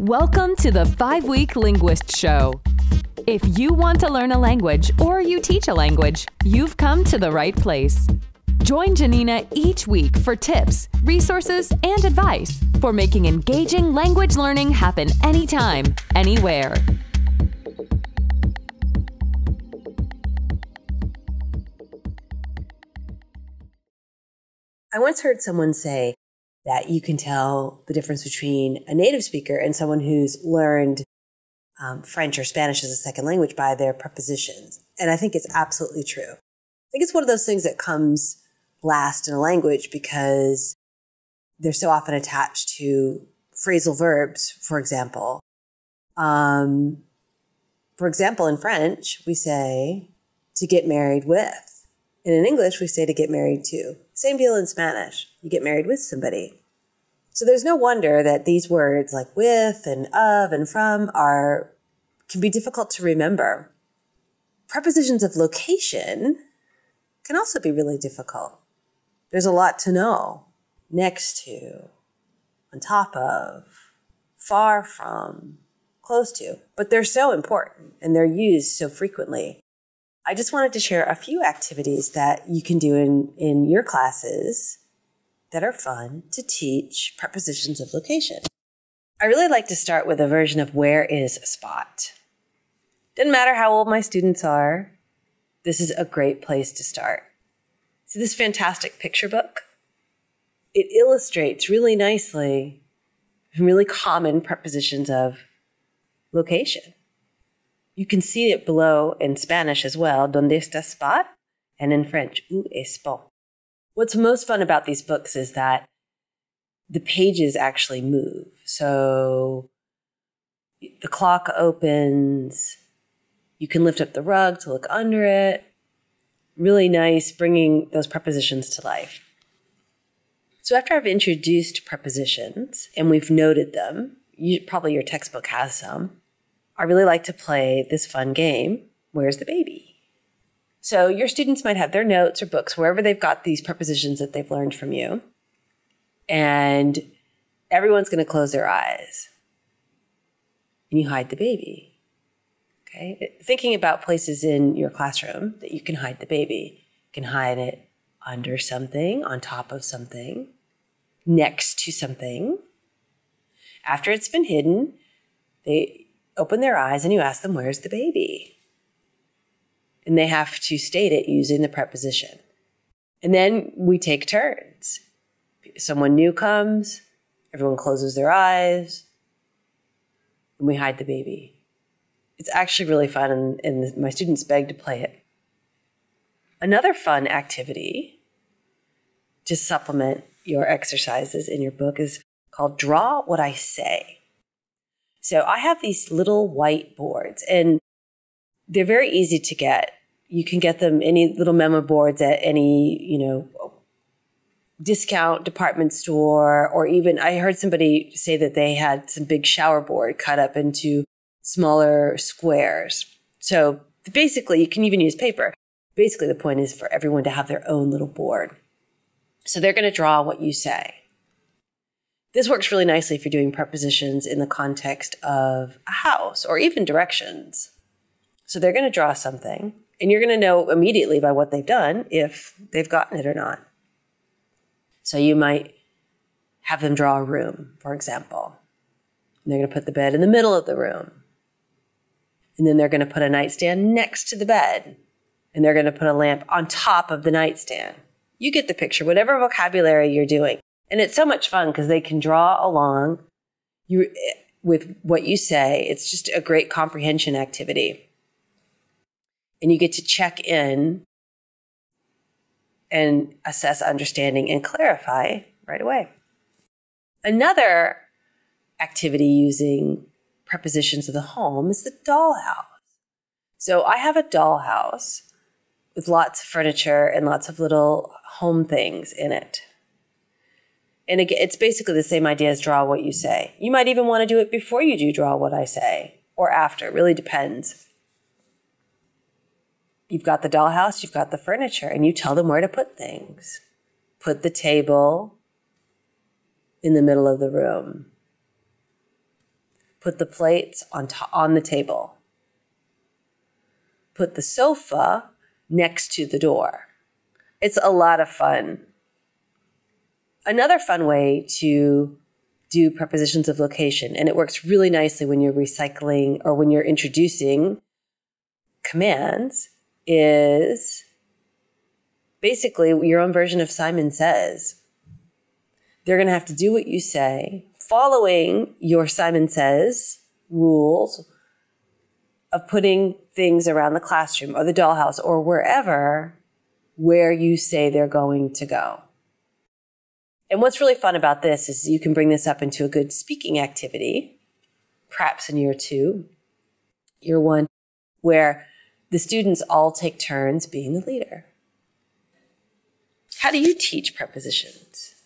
Welcome to the Five Week Linguist Show. If you want to learn a language or you teach a language, you've come to the right place. Join Janina each week for tips, resources, and advice for making engaging language learning happen anytime, anywhere. I once heard someone say that you can tell the difference between a native speaker and someone who's learned um, French or Spanish as a second language by their prepositions. And I think it's absolutely true. I think it's one of those things that comes last in a language because they're so often attached to phrasal verbs, for example. Um, for example, in French, we say to get married with. And in English, we say to get married to. Same deal in Spanish. You get married with somebody. So there's no wonder that these words like with and of and from are can be difficult to remember. Prepositions of location can also be really difficult. There's a lot to know. Next to, on top of, far from, close to, but they're so important and they're used so frequently. I just wanted to share a few activities that you can do in, in your classes that are fun to teach prepositions of location. I really like to start with a version of where is spot. Doesn't matter how old my students are, this is a great place to start. See this fantastic picture book? It illustrates really nicely some really common prepositions of location. You can see it below in Spanish as well, donde está spot? And in French, où est spot? What's most fun about these books is that the pages actually move. So the clock opens, you can lift up the rug to look under it. Really nice, bringing those prepositions to life. So after I've introduced prepositions and we've noted them, you, probably your textbook has some, I really like to play this fun game, Where's the Baby? So your students might have their notes or books wherever they've got these prepositions that they've learned from you. And everyone's going to close their eyes. And you hide the baby. Okay? Thinking about places in your classroom that you can hide the baby. You can hide it under something, on top of something, next to something. After it's been hidden, they open their eyes and you ask them, Where's the baby? And they have to state it using the preposition. And then we take turns. Someone new comes, everyone closes their eyes, and we hide the baby. It's actually really fun, and, and my students beg to play it. Another fun activity to supplement your exercises in your book is called Draw What I Say. So I have these little white boards, and they're very easy to get. You can get them any little memo boards at any, you know, discount department store, or even I heard somebody say that they had some big shower board cut up into smaller squares. So basically, you can even use paper. Basically, the point is for everyone to have their own little board. So they're going to draw what you say. This works really nicely if you're doing prepositions in the context of a house or even directions. So they're going to draw something, and you're going to know immediately by what they've done if they've gotten it or not. So you might have them draw a room, for example. And they're going to put the bed in the middle of the room. And then they're going to put a nightstand next to the bed. And they're going to put a lamp on top of the nightstand. You get the picture, whatever vocabulary you're doing. And it's so much fun because they can draw along you, eh, with what you say. It's just a great comprehension activity and you get to check in and assess understanding and clarify right away. Another activity using prepositions of the home is the dollhouse. So I have a dollhouse with lots of furniture and lots of little home things in it. And again, it's basically the same idea as draw what you say. You might even want to do it before you do draw what I say or after. It really depends you've got the dollhouse, you've got the furniture, and you tell them where to put things. Put the table in the middle of the room. Put the plates on, on the table. Put the sofa next to the door. It's a lot of fun. Another fun way to do prepositions of location, and it works really nicely when you're recycling or when you're introducing commands, is basically your own version of Simon Says. They're going to have to do what you say, following your Simon Says rules of putting things around the classroom or the dollhouse or wherever where you say they're going to go. And what's really fun about this is you can bring this up into a good speaking activity, perhaps in year two, year one, where the students all take turns being the leader. How do you teach prepositions?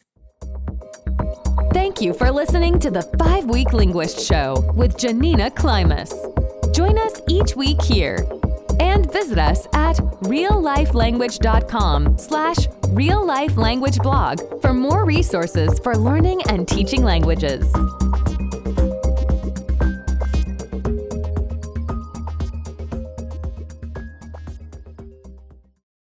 Thank you for listening to the Five Week Linguist Show with Janina Klimas. Join us each week here and visit us at reallifelanguage.com slash reallifelanguageblog for more resources for learning and teaching languages.